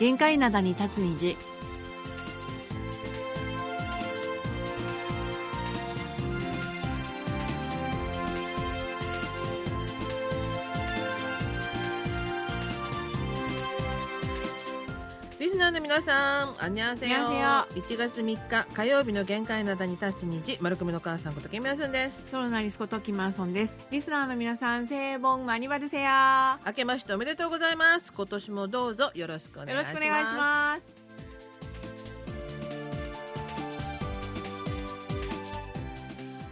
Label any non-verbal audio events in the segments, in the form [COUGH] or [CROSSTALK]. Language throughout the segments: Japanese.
限界灘に立つ虹。さん、あにゃんせよ。1月三日火曜日の限界なだに立つ虹、丸組の母さんことけみやすんです。ソロナリスこときまーんです。リスナーの皆さん、せいぼんまにばでせや。明けましておめでとうございます。今年もどうぞよろしくお願いします。よろしくお願いします。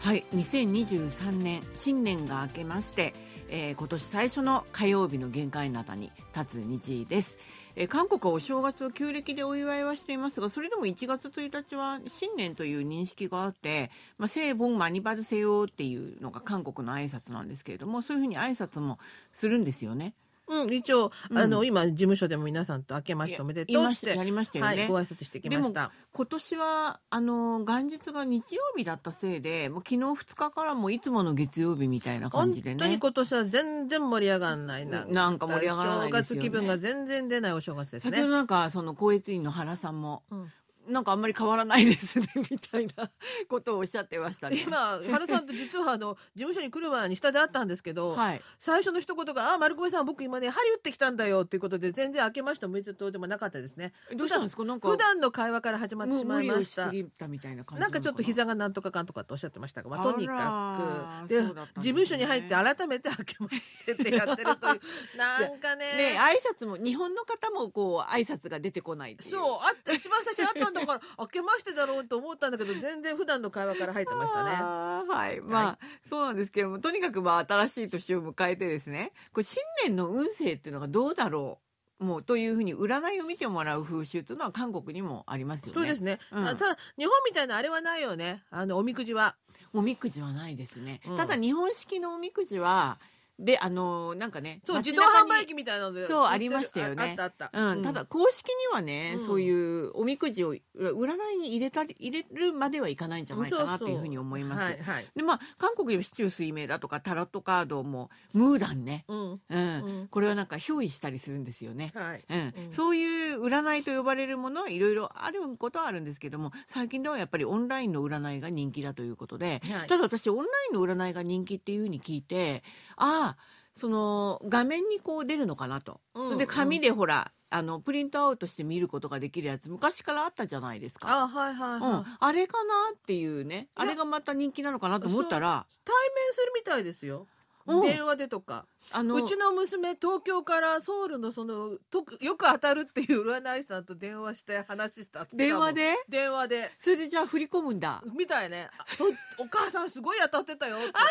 はい、2023年新年が明けまして、えー、今年最初の火曜日の限界なだに立つ虹です。えー韓国はお正月を旧暦でお祝いはしていますがそれでも1月1日は新年という認識があって「まあ、聖本マニバルセヨ」っていうのが韓国の挨拶なんですけれどもそういうふうに挨拶もするんですよね。うん、一応、うんあの、今、事務所でも皆さんと明けましておめでとうまっ。してやりましたよね。はい、ご挨拶してきました。今年はあの元日が日曜日だったせいでもう昨日2日からもいつもの月曜日みたいな感本じでね当に今年は全然盛り上がらないな。なんか盛り上がらないですよね正月気分が全然出ないお正月ですね先ほど。なんかその高越院の原さんも、うんなんかあんまり変わらないですねみたいなことをおっしゃってましたね。今、原さんと実はあの、事務所に来る前に下で会ったんですけど、はい、最初の一言が、あ、丸込さん、僕今ね、針打ってきたんだよっていうことで、全然明けましておめでとうでもなかったですね。どうしたんですか？なんか普段の会話から始まってしまいましたす。ぎたみたいな感じなんかちょっとひ膝がなんとかかんとかっておっしゃってましたが、まあ、とにかく、でね事務所に入って改めて明けましてってやってるという、なんかね、ね挨拶も日本の方もこう挨拶が出てこないそう、あった、一番最初にあったんだから、明けましてだろうと思ったんだけど、全然普段の会話から入ってましたね。はい。まあ、そうなんですけども、とにかくまあ、新しい年を迎えてですね、これ新年の運勢っていうのがどうだろうもう、というふうに占いを見てもらう風習というのは韓国にもありますよね。そうですね。うんあただ、日本みたいなあれはないよね。あの、おみくじは。おみくじはないですね。うんただ、日本式のおみくじは、で、あの、なんかね、そう、自動販売機みたいなので。そうありましたよねああったあった。うん、ただ、公式にはね、うんそういうおみくじを占いに入れたり、入れるまではいかないんじゃないかなというふうに思います。はい、はい。でまあ韓国では市中水明だとかタロットカードもムーダンね、うん。うんうんこれはなんか憑依したりするんですよね。はい。うんうんそういう占いと呼ばれるものはいろいろあることはあるんですけども最近ではやっぱりオンラインの占いが人気だということで、はいただ私オンラインの占いが人気っていうふうに聞いてああその画面にこう出るのかなと、うんで紙でほらあのプリントアウトして見ることができるやつ昔からあったじゃないですか。あ、はいはいうんはい。、あれかなっていうねあれがまた人気なのかなと思ったら対面するみたいですよ。うん電話でとか。あのうちの娘、東京からソウルのその、とよく当たるっていう占い師さんと電話して話したっつってたもん電話で？電話で。それでじゃあ振り込むんだ。みたいね。あとお母さんすごい当たってたよって。[LAUGHS] お前が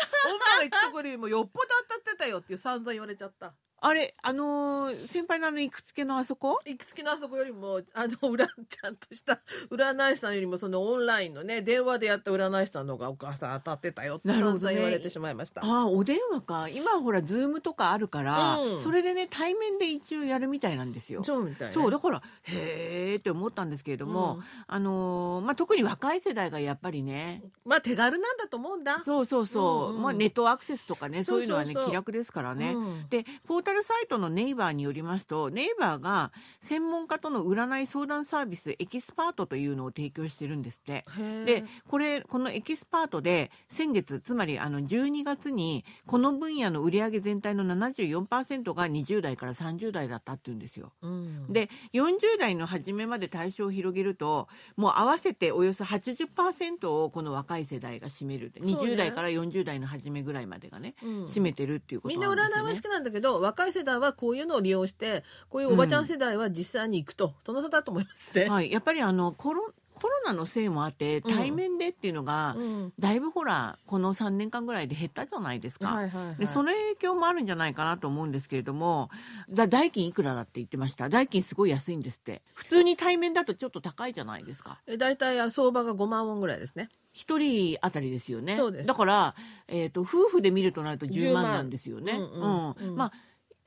言ったところよりもよっぽど当たってたよっていう散々言われちゃった。あれ、あのー先輩のあの、いくつけのあそこ？いくつきのあそこよりも、あの、裏、ちゃんとした占い師さんよりも、そのオンラインのね、電話でやった占い師さんの方がお母さん当たってたよってなるほど言われてしまいました。ああ、お電話か。今ほら、ズームとかあるから、うんそれでね、対面で一応やるみたいなんですよ。そうみたいね。そう、だから、へーって思ったんですけれども、うんあのーまあ、特に若い世代がやっぱりね、まあ手軽なんだと思うんだ。そうそうそう、うんうんまあ、ネットアクセスとかね、そういうのはね、気楽ですからね。うんで、ポータルサイトのネイバーによりますと、ネイバーが専門家との占い相談サービス、エキスパートというのを提供してるんですって。で、これ、このエキスパートで、先月、つまりあの12月に、この分野の売上全体の74%が20代から30代だったっていうんですよ。うん、で、40代の初めまで対象を広げると、もう合わせておよそ80%をこの若い世代が占める。ね20代から40代の初めぐらいまでがね、うん占めてるっていうことみんななんですよね。占いは好きなんだけど、若い世代はこういうのを利用して、こういうおばちゃん世代は実際に行くと、その差だと思いますね。はい。やっぱりあの、コロ、コロナのせいもあって、うん対面でっていうのが、うんだいぶほら、この3年間ぐらいで減ったじゃないですか。はいはいはいでその影響もあるんじゃないかなと思うんですけれども、だ代金いくらだって言ってました。代金すごい安いんですって。普通に対面だとちょっと高いじゃないですか。え大体相場が5万ウォンぐらいですね。一人あたりですよね。そうですだから、えっ、と、夫婦で見るとなると10 10万万なんですよね。うんうんうんまあ、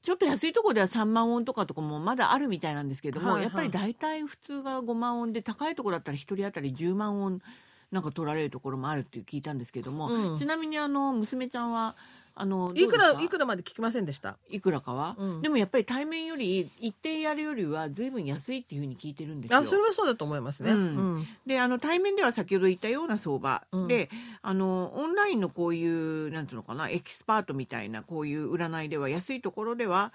ちょっと安いところでは3万ウォンとかとかもまだあるみたいなんですけども、はいはい。やっぱり大体普通が5万ウォンで、高いところだったら一人当たり10万ウォンなんか取られるところもあるって聞いたんですけども、うん。ちなみにあの娘ちゃんはあのいくらいくらまで聞きませんでした？いくらかは、うん。でもやっぱり対面より一定やるよりは随分安いっていうふうに聞いてるんですよ。あそれはそうだと思いますね、うん。うん。であの対面では先ほど言ったような相場、うん。であのオンラインのこういうなんていうのかなエキスパートみたいなこういう占いでは安いところでは、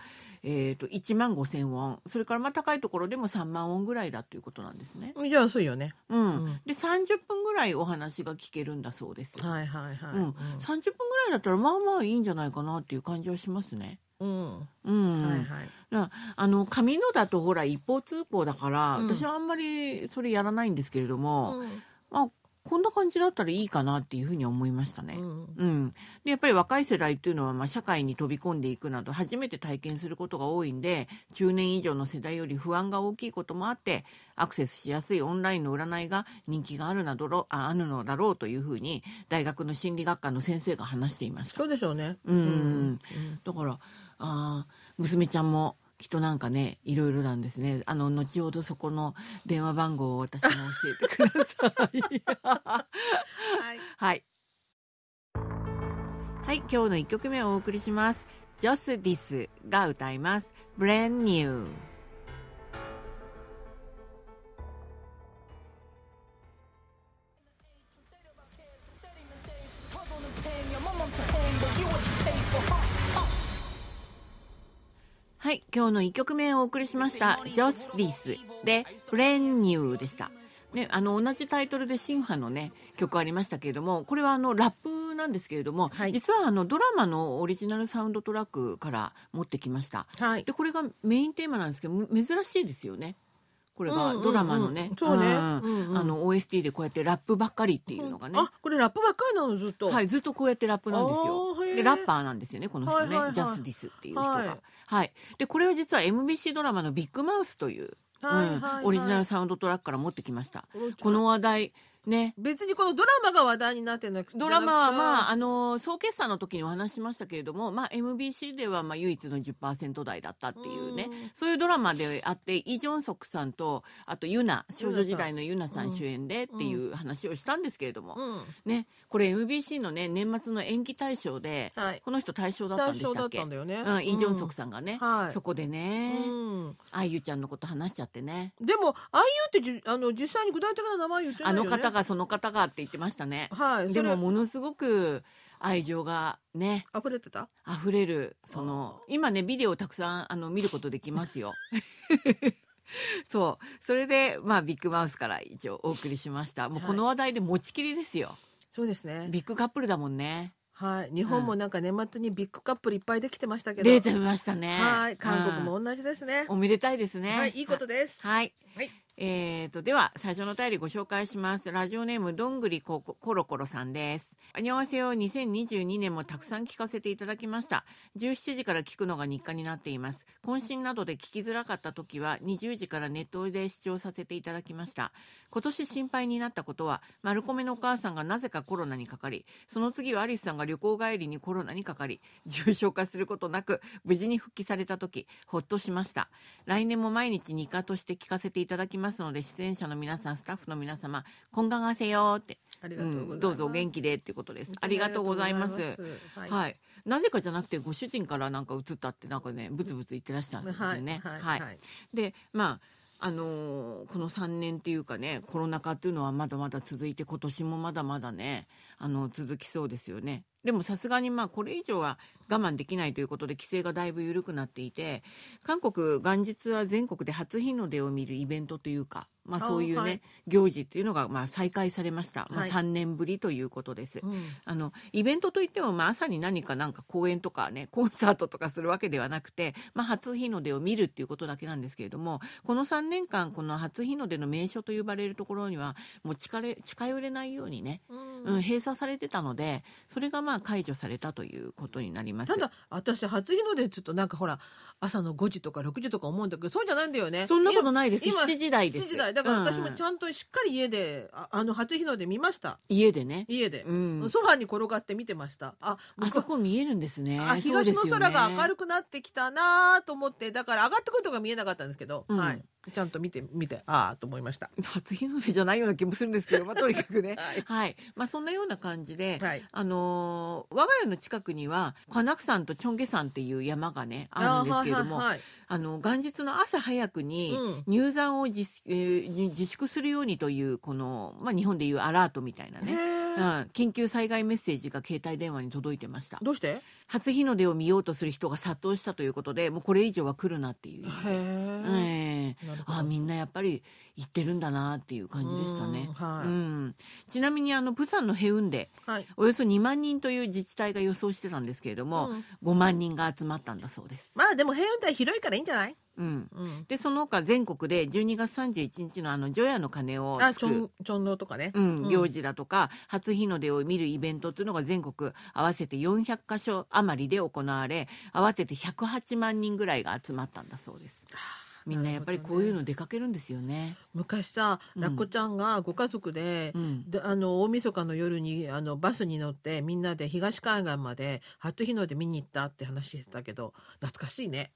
えー、と1万5千ウォン。それからまあ高いところでも3万ウォンぐらいだということなんですね。じゃあ安いよね。うん。うん。で30分ぐらいお話が聞けるんだそうです。はいはいはい、うん、30分ぐらいだったらまあまあいいんじゃないかなっていう感じはしますね。うん。うん。はいはい。なあの紙のだとほら一方通行だから、うん。私はあんまりそれやらないんですけれども、うん。あこんな感じだったらいいかなっていうふうに思いましたね。うん。うん、でやっぱり若い世代っていうのは、まあ、社会に飛び込んでいくなど初めて体験することが多いんで中年以上の世代より不安が大きいこともあってアクセスしやすいオンラインの占いが人気があるなどろああるのだろうというふうに大学の心理学科の先生が話していました。そうでしょうね。うん。うん。だからあー娘ちゃんもきっとなんかねいろいろなんですね。あの後ほどそこの電話番号を私も教えてください。はい。[LAUGHS] はい。はい今日の1曲目をお送りします。ジョスディスが歌います。Brand New はい今日の1曲目をお送りしましたジョスディスで Brand New でした。ね、あの同じタイトルで新派のね曲ありましたけれどもこれはあのラップなんですけれども、はい。実はあのドラマのオリジナルサウンドトラックから持ってきました。はい。でこれがメインテーマなんですけどむ珍しいですよね。これうんうんうん。がドラマのね、そうね。ん。うんうん。あの OST でこうやってラップばっかりっていうのがね、あこれラップばっかりなのずっと。はい、ずっとこうやってラップなんですよ。でラッパーなんですよねこの人ね、ジャスディスっていう人がははい。い、でこれは実は MBC ドラマの「ビッグマウス」という、はいはいはい。うんオリジナルサウンドトラックから持ってきました。ここの話題ね。別にこのドラマが話題になってなくてドラマはまあああの総決算の時にお話ししましたけれども、まあ、MBC ではまあ唯一の10%台だったっていうね。うん。そういうドラマであってイ・ジョンソクさんとあとユナ少女時代のユナさん主演でっていう話をしたんですけれども、うん。ね。これ MBC のね年末の延期大賞ではい。この人大賞だったんでしたっけ？ね。うん、イ・ジョンソクさんがね、はい。そこでね、うん。あゆちゃんのこと話しちゃってね。でもああいうってじあの実際に具体的な名前言ってないよね。あの方がその方がって言ってましたね。はいでもものすごく愛情がね溢れてた？溢れるその今ねビデオをたくさんあの見ることできますよ。[LAUGHS] そう。それでまあビッグマウスから一応お送りしました。もうこの話題で持ちきりですよ、そうですね。ビッグカップルだもんね。はい。日本もなんか年末にビッグカップルいっぱいできてましたけど。出てましたね。はい。韓国うん。も同じですね。おめでたいですね。はい。いいことです。はい。はいえー、とでは最初のお便りご紹介します。ラジオネームどんぐりこコロコロさんです。あにわせよ2022年もたくさん聞かせていただきました。17時から聞くのが日課になっています。渾身などで聞きづらかった時は20時からネットで視聴させていただきました。今年心配になったことは丸米のお母さんがなぜかコロナにかかりその次はアリスさんが旅行帰りにコロナにかかり重症化することなく無事に復帰された時ほっとしました。来年も毎日日課として聞かせていただきますので出演者の皆さんスタッフの皆様こんががせよって。ありがとうございます、うんどうぞお元気でってことです。ありがとうございます。ありがとうございは、はい。い。なぜかじゃなくてご主人からなんか映ったってなんかねブツブツ言ってらっしゃるんですよね。はいはいはいでまああのーこの3年っていうかねコロナ禍っていうのはまだまだ続いて今年もまだまだねあの続きそうですよねでもさすがにまあこれ以上は我慢できないということで規制がだいぶ緩くなっていて韓国元日は全国で初日の出を見るイベントというか、まあ、あそういうね、はい。行事っていうのがまあ再開されました、まあ、はい。3年ぶりということです。うん。あのイベントといっても、まあ、朝に何かなんか公演とかねコンサートとかするわけではなくて、まあ、初日の出を見るっていうことだけなんですけれどもこの3年間この初日の出の名所と呼ばれるところにはもう近れ近寄れないようにね、うん、閉鎖されてたのでそれがまあ解除されたということになります。ただ私初日の出ちょっとなんかほら朝の5時とか6時とか思うんだけどそうじゃないんだよね。そんなことないです。今7時台です。7時台。だから私もうんちゃんとしっかり家で、ああの初日の出見ました。家でね、家で、うん、ソファに転がって見てました。ああそこ見えるんですね。あ東の空が明くるくなってきたなと思ってだから上がってくるとこが見えなかったんですけど、うん。はいちゃんと見て見てああと思いました。[LAUGHS] 初日の出じゃないような気もするんですけど、まあ、とにかくね [LAUGHS] はいはい、まあ、そんなような感じで、はい。あのー我が家の近くにはカナク山とチョンゲ山っていう山がねあるんですけれども、あはいはいあの元日の朝早くにうん入山を自,、えー自粛するようにというこの、まあ、日本でいうアラートみたいなはい。ね、へうんー、緊急災害メッセージが携帯電話に届いてましたどうして？初日の出を見ようとする人が殺到したということでもうこれ以上は来るなっていう、へえ。ええなるほどあみんなやっぱり行ってるんだなっていう感じでしたねうん。はいうんちなみにあのプサンのヘウンデはい。およそ2万人という自治体が予想してたんですけれども、うん5万人が集まったんだそうです。まあでも平運台広いからいいんじゃない？うん、うん。でその他全国で12月31日のあの除夜の鐘をあ、ちょんちょんのとかね。うん、行事だとか、初日の出を見るイベントというのが全国合わせて400カ所余りで行われ合わせて108万人ぐらいが集まったんだそうです。みんなやっぱりこういうの出かけるんですよね。昔さ、うん。ラッコちゃんがご家族で、うん。であの大晦日の夜にあのバスに乗ってみんなで東海岸まで初日の出見に行ったって話してたけど懐かしいね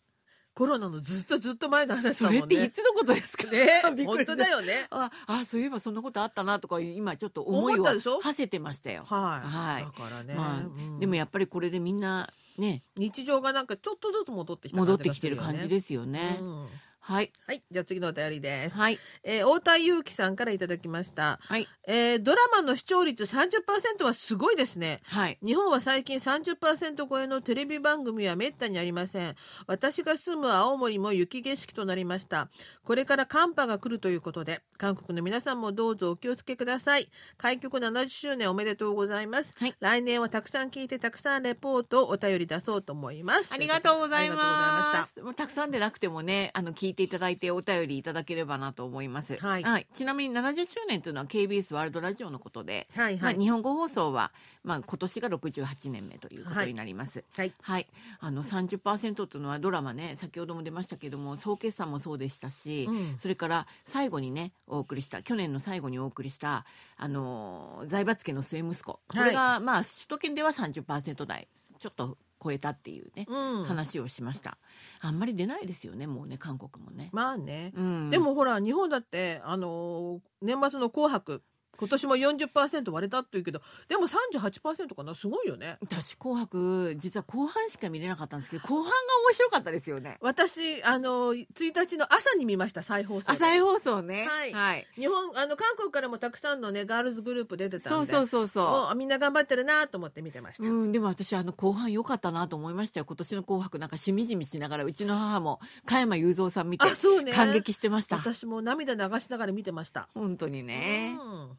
コロナのずっとずっと前の話そだもんね。れっていつのことですか？ね [LAUGHS] 本当だよね。ああそういえばそんなことあったなとか今ちょっと思いを思ったでしょ？馳せてましたよ、はい、はい。だからね、まあうん。でもやっぱりこれでみんなね日常がなんかちょっとずつ戻ってきた戻ってきてる感じすですよね、うんはい。はい。じゃあ次のお便りです、はい。えー太田裕樹さんからいただきました、はい。えードラマの視聴率30%はすごいですね。はい。日本は最近30%超えのテレビ番組はめったにありません。私が住む青森も雪景色となりました。これから寒波が来るということで韓国の皆さんもどうぞお気をつけください。開局70周年おめでとうございます、はい。来年はたくさん聞いてたくさんレポートをお便り出そうと思います。ありがとうございありがとうございました。もうたくさんでなくてもね、あの聞いていただいてお便りいただければなと思います。はい。ちなみに70周年というのは KBS ワールドラジオのことで、はいはい、まあ日本語放送はまあ今年が68年目ということになります。はい。はい、あの30%というのはドラマね先ほども出ましたけども総決算もそうでしたし、うん。それから最後にねお送りした去年の最後にお送りしたあの財閥家の末息子。これが、まあ首都圏では30%台。ちょっと超えたっていうね、うん、話をしました。あんまり出ないですよねもうね韓国もね、まあね、うん、でもほら日本だってあのー年末の「紅白」今年も40%割れたっていうけどでも38%かな？すごいよね。私「紅白」実は後半しか見れなかったんですけど後半が面白かったですよね。私あの1日の朝に見ました再放送で。朝日放送ね。はい。はい、日本あの韓国からもたくさんのねガールズグループ出てたんでそうそうそうそうみんな頑張ってるなと思って見てました、うん、でも私あの後半良かったなと思いましたよ。今年の「紅白」なんかしみじみしながらうちの母も加山雄三さん見てあそうね。感激してました。私も涙流しながら見てました。本当にね、うん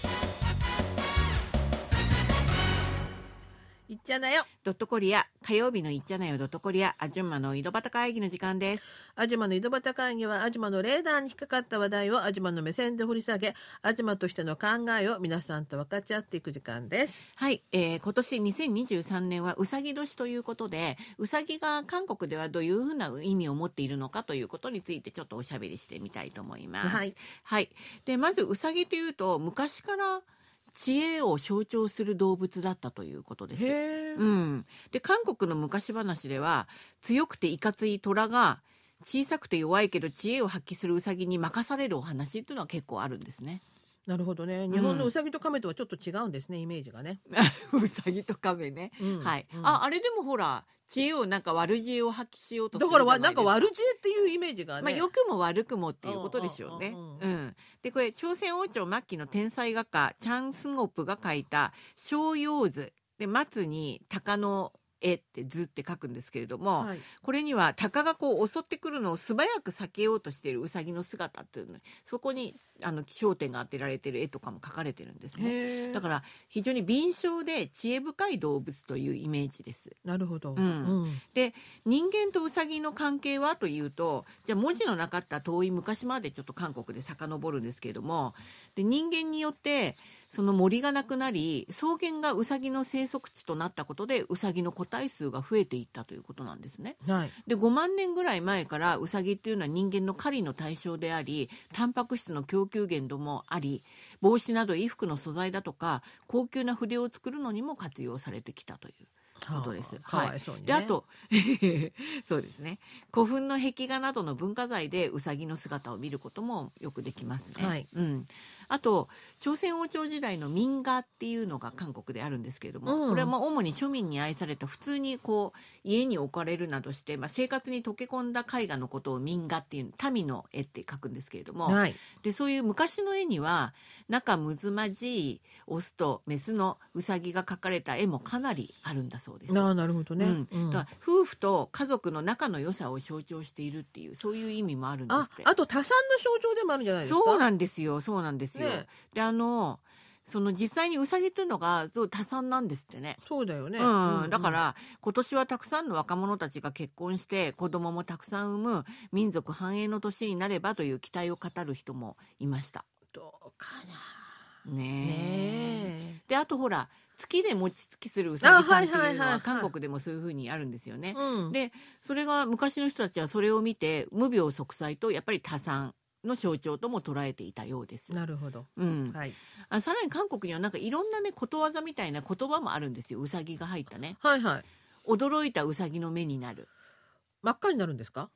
いっちゃなよ。ドットコリア火曜日のいっちゃなよドットコリアあじゅんまの井戸端会議の時間です。アジマの井戸端会議はアジマのレーダーに引っかかった話題をアジマの目線で掘り下げアジマとしての考えを皆さんと分かち合っていく時間です。はい、えー今年2023年はうさぎ年ということでうさぎが韓国ではどういうふうな意味を持っているのかということについてちょっとおしゃべりしてみたいと思います。はい、はい、でまずうさぎというと昔から知恵を象徴する動物だったということです。うん、で韓国の昔話では強くていかつい虎が小さくて弱いけど知恵を発揮するウサギに任されるお話っていうのは結構あるんですね。なるほどね。日本のウサギとカメとはちょっと違うんですねイメージがね、[LAUGHS] ウサギとカメね。うんはい。うん。ああれでもほら知恵をなんか悪知恵を発揮しようとすだるじゃないか。らわなんかです悪知恵っていうイメージがね、まあ、良くも悪くもっていうことでしょうね。うんうんうんうん、でこれ朝鮮王朝末期の天才画家チャン・スゴプが描いた「小葉図」で松に鷹の絵って図って書くんですけれども、はい。これには鷹がこう襲ってくるのを素早く避けようとしているウサギの姿っていうのそこにあの焦点が当てられてる絵とかも描かれてるんですね。だから非常に敏捷で知恵深い動物というイメージです。なるほど、うん。で人間とウサギの関係はというとじゃあ文字のなかった遠い昔までちょっと韓国で遡るんですけれどもで人間によってその森がなくなり草原がウサギの生息地となったことでウサギの個体数が増えていったということなんですね。はいで5万年ぐらい前からウサギっていうのは人間の狩りの対象でありタンパク質の供給源もあり帽子など衣服の素材だとか高級な筆を作るのにも活用されてきたということです。はあはいいそうにねであと [LAUGHS] そうですね古墳の壁画などの文化財でうさぎの姿を見ることもよくできますね。はいうん、あと朝鮮王朝時代の民画っていうのが韓国であるんですけれども、うんこれはまあ主に庶民に愛された普通にこう家に置かれるなどして、まあ、生活に溶け込んだ絵画のことを民画っていう民の絵って書くんですけれども、はい。でそういう昔の絵には仲睦まじいオスとメスのウサギが描かれた絵もかなりあるんだそうです。ああ、なるほどね。うんうん夫婦と家族の仲の良さを象徴しているっていうそういう意味もあるんですあって。あと多産の象徴でもあるんじゃないですか？そうなんですよそうなんですよ。ね。であのその実際にウサギというのがそう多産なんですってね。そうだよね、うん、だから今年はたくさんの若者たちが結婚して子供もたくさん産む民族繁栄の年になればという期待を語る人もいました。どうかねなえ。ねであとほら月で餅つきするうさぎさんっていうのあは韓国でもそういうふうにあるんですよね。え。。うん、でそれが昔の人たちはそれを見て無病息災とやっぱり多産の象徴とも捉えていたようです。なるほど。うん、はい。あさらに韓国にはなんかいろんなねことわざみたいな言葉もあるんですようさぎが入ったねはいはい。驚いたうさぎの目になる真っ赤になるんですか？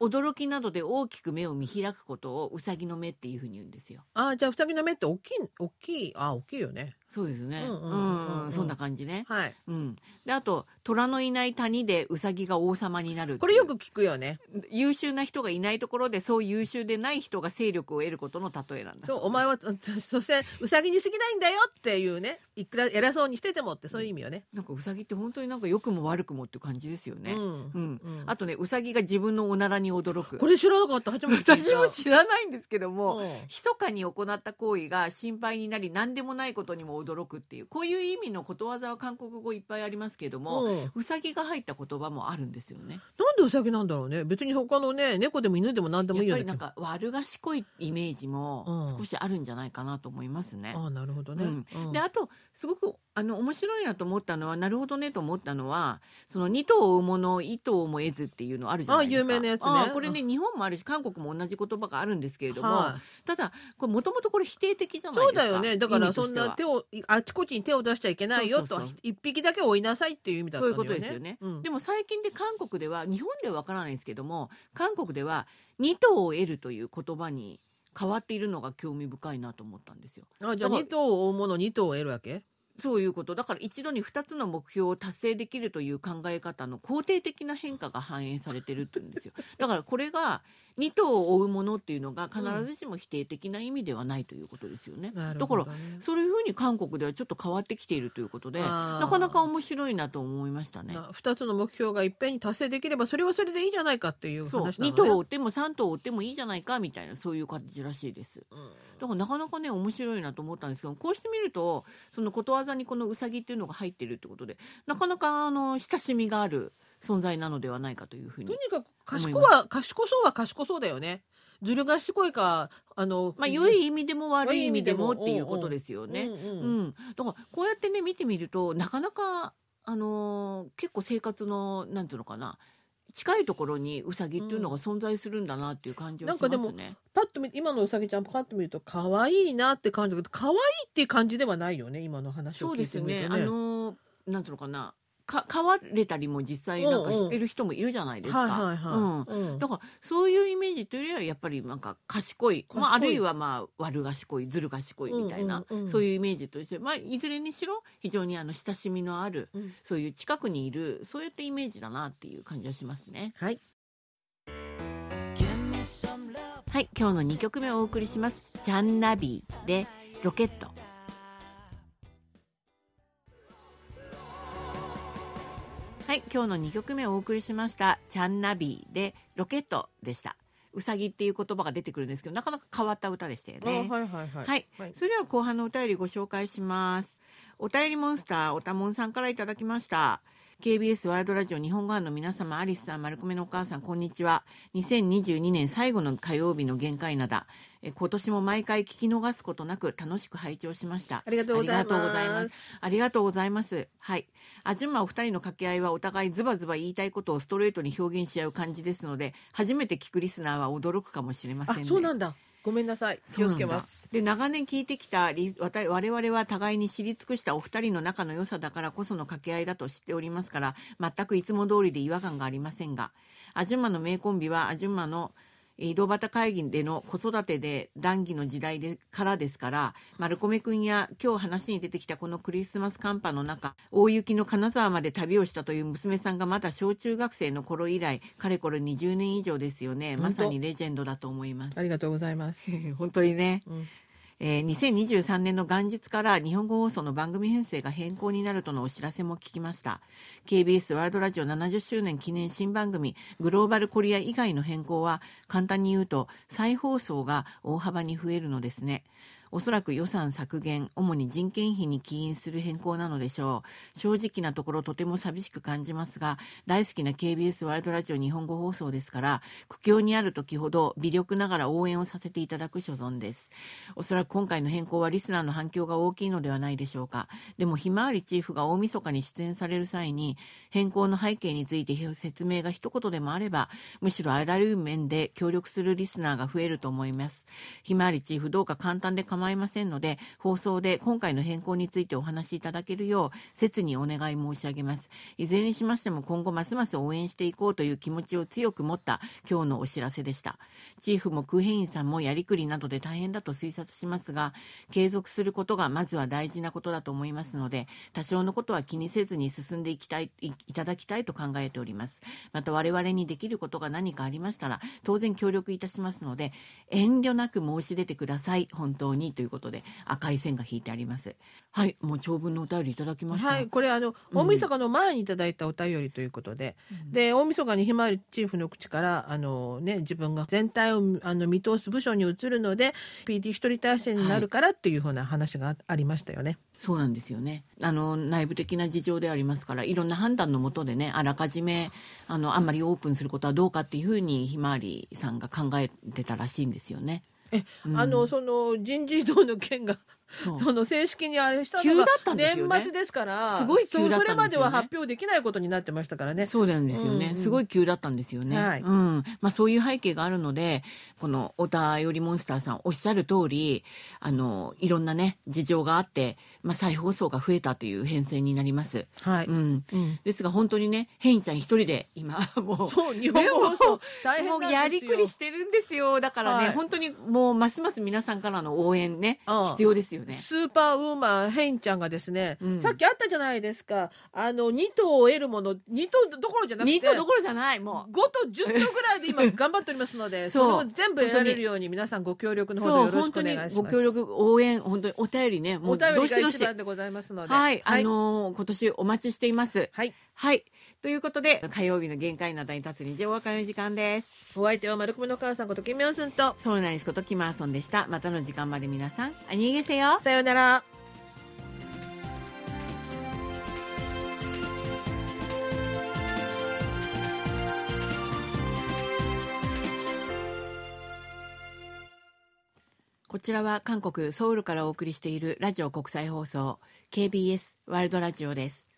驚きなどで大きく目を見開くことをうさぎの目っていうふうに言うんですよあじゃあ、双木の目って大きい、大きい、あ大きいよね。そうですねうんうんうんうんうんそんな感じねはい。うんであと虎のいない谷でうさぎが王様になるこれよく聞くよね。優秀な人がいないところでそう優秀でない人が勢力を得ることの例えなんだそう、お前は、所詮、うさぎに過ぎないんだよっていうね。いくら偉そうにしててもって、そういう意味よね。なんかうさぎって本当になんか良くも悪くもって感じですよね、うん。うんうんあとねうさぎが自分のおならに驚くこれ知らなかった。初めて。私も知らないんですけども、うん密かに行った行為が心配になり何でもないことにも驚くっていうこういう意味のことわざは韓国語いっぱいありますけれども、うんうさぎが入った言葉もあるんですよね。なんでうさぎなんだろうね。別に他のね、猫でも犬でも何でもいいやっよね。ぱりなんか悪賢いイメージもうん少しあるんじゃないかなと思いますね。ああ、なるほどね。うんうんであとすごくあの面白いなと思ったのはなるほどねと思ったのはその二頭を追うものを一頭も得ずっていうのあるじゃないですか。あ有名なやつねあこれね日本もあるし韓国も同じ言葉があるんですけれども、はいただこれもともとこれ否定的じゃないですか。そうだよね。だからそんな手をあちこちに手を出しちゃいけないよと一匹だけ追いなさいっていう意味だったそういう。ことですよね。うんでも最近で韓国では日本ではわからないですけども韓国では二頭を得るという言葉に変わっているのが興味深いなと思ったんですよ。あじゃあ二頭を追うもの二頭を得るわけ？そういうことだから一度に2つの目標を達成できるという考え方の肯定的な変化が反映されてるって言うんですよ [LAUGHS] だからこれが2頭を追うものっていうのが必ずしも否定的な意味ではないということですよね、なるだから。そういうふうに韓国ではちょっと変わってきているということでなかなか面白いなと思いましたね。な二つの目標がいっぺんに達成できればそれはそれでいいじゃないかっていう話なそうのね。2頭を追っても3頭を追ってもいいじゃないかみたいなそういう感じらしいです。うんだからなかなかね面白いなと思ったんですけどこうしてみるとそのことわざにこのうさぎっていうのが入ってるってことでなかなかあの親しみがある存在なのではないかというふうにとにかく賢は賢そうは賢そうだよね。ずる賢いかあのまあ良い意味でも悪い意味でもっていうことですよね。うんだからこうやってね見てみるとなかなかあのー結構生活のなんていうのかな近いところにうさぎっていうのが存在するんだなっていう感じはしますなんかでね。パッと見今のうさぎちゃんパッと見ると可愛いなって感じだけど可愛いっていう感じではないよね今の話そうを聞いですね。てみるとあのーなんていうのかなか飼われたりも実際なんかしてる人もいるじゃないですか。だからそういうイメージというよりはやっぱりなんか賢い。まあ、あるいはまあ悪賢いずる賢いみたいな、そういうイメージとして、まあ、いずれにしろ非常にあの親しみのあるうん。そういう近くにいるそういったイメージだなっていう感じはしますね。はい。はい今日の2曲目をお送りします「チャンナビ」で「ロケット」はい今日の2曲目をお送りしました「チャンナビ」で「ロケット」でしたうさぎっていう言葉が出てくるんですけどなかなか変わった歌でしたよあね。はいはいはい。はい、はいそれでは後半のお便りご紹介します。お便りモンスターおたもんさんからいただきました。KBS ワールドラジオ日本語版の皆様、アリスさん、丸米のお母さん、こんにちは。2022年最後の火曜日の限界灘。え今年も毎回聞き逃すことなく楽しく拝聴しました。ありがとうございますありがとうございます。ありがとうございます。はい。あじゅんまお二人の掛け合いはお互いズバズバ言いたいことをストレートに表現し合う感じですので、初めて聞くリスナーは驚くかもしれませんね。あそうなんだ。ごめんなさい。気をつけます。で長年聞いてきたりわた我々は互いに知り尽くしたお二人の仲の良さだからこその掛け合いだと知っておりますから全くいつも通りで違和感がありませんがアジュンマの名コンビはアジュンマの井戸端会議での子育てで談義の時代でからですから丸米くんや今日話に出てきたこのクリスマス寒波の中大雪の金沢まで旅をしたという娘さんがまだ小中学生の頃以来かれこれ20年以上ですよね。まさにレジェンドだと思います。ありがとうございます。[LAUGHS] 本当にね、うんえー2023年の元日から日本語放送の番組編成が変更になるとのお知らせも聞きました。KBS ワールドラジオ70周年記念新番組グローバルコリア以外の変更は簡単に言うと再放送が大幅に増えるのですね。おそらく予算削減、主に人件費に起因する変更なのでしょう。正直なところとても寂しく感じますが、大好きな KBS ワールドラジオ日本語放送ですから、苦境にある時ほど微力ながら応援をさせていただく所存です。おそらく今回の変更はリスナーの反響が大きいのではないでしょうか。でも、ひまわりチーフが大晦日に出演される際に、変更の背景について説明が一言でもあれば、むしろあらゆる面で協力するリスナーが増えると思います。ひまわりチーフどうか簡単で構構いませんので、放送で今回の変更についてお話しいただけるよう、切にお願い申し上げます。いずれにしましても今後ますます応援していこうという気持ちを強く持った今日のお知らせでした。チーフもクーヘインさんもやりくりなどで大変だと推察しますが、継続することがまずは大事なことだと思いますので、多少のことは気にせずに進んでいきた、いいただきたいと考えております。また我々にできることが何かありましたら、当然協力いたしますので、遠慮なく申し出てください。本当に。ということで、赤い線が引いてあります。はい、もう長文のお便りいただきました。はい、これあの、大晦日の前にいただいたお便りということで、で大晦日にひまわりチーフの口からあの、ね、自分が全体をあの見通す部署に移るので PD 一人体制になるからっていうふうな話があありましたよね。そうなんですよね。あの内部的な事情でありますから、いろんな判断のもとでね、あらかじめあのあんまりオープンすることはどうかっていうふうにひまわりさんが考えてたらしいんですよね。え、あのその人事異動の件がその正式にあれしたの急が年末ですからすごい急だったんですよね。そそれまでは発表できないことになってましたからね。そうなんですよね、うん。うんすごい急だったんですよね、はい。うん。まあ、そういう背景があるのでこのおたよりモンスターさんおっしゃる通りあのいろんなね事情があって、まあ、再放送が増えたという編成になります、はい、うん、うん。ですが本当にねヘインちゃん一人で今もうそう日本語放送大変やりくりしてるんですよ。だからね、はい。本当にもうますます皆さんからの応援ね必要ですよね。スーパーウーマンヘインちゃんがですね、うん。さっきあったじゃないですか。あの2頭を得るもの2頭どころじゃなくて2頭どころじゃないも5と10頭ぐらいで今頑張っておりますので [LAUGHS] それを全部得られるように皆さんご協力うのほどよろしくお本当に願いします。ご協力応援本当にお便りねもうお便りが一番でございますので。はい、あのー今年お待ちしています。はい。はい。ということで、火曜日の限界などに立つ日常お別れの時間です。お相手は丸米の母さんことキムヨンスンとソウルナリスことキマーソンでした。またの時間まで皆さん、あにげせよ。さようならこちらは韓国ソウルからお送りしているラジオ国際放送 KBS ワールドラジオです。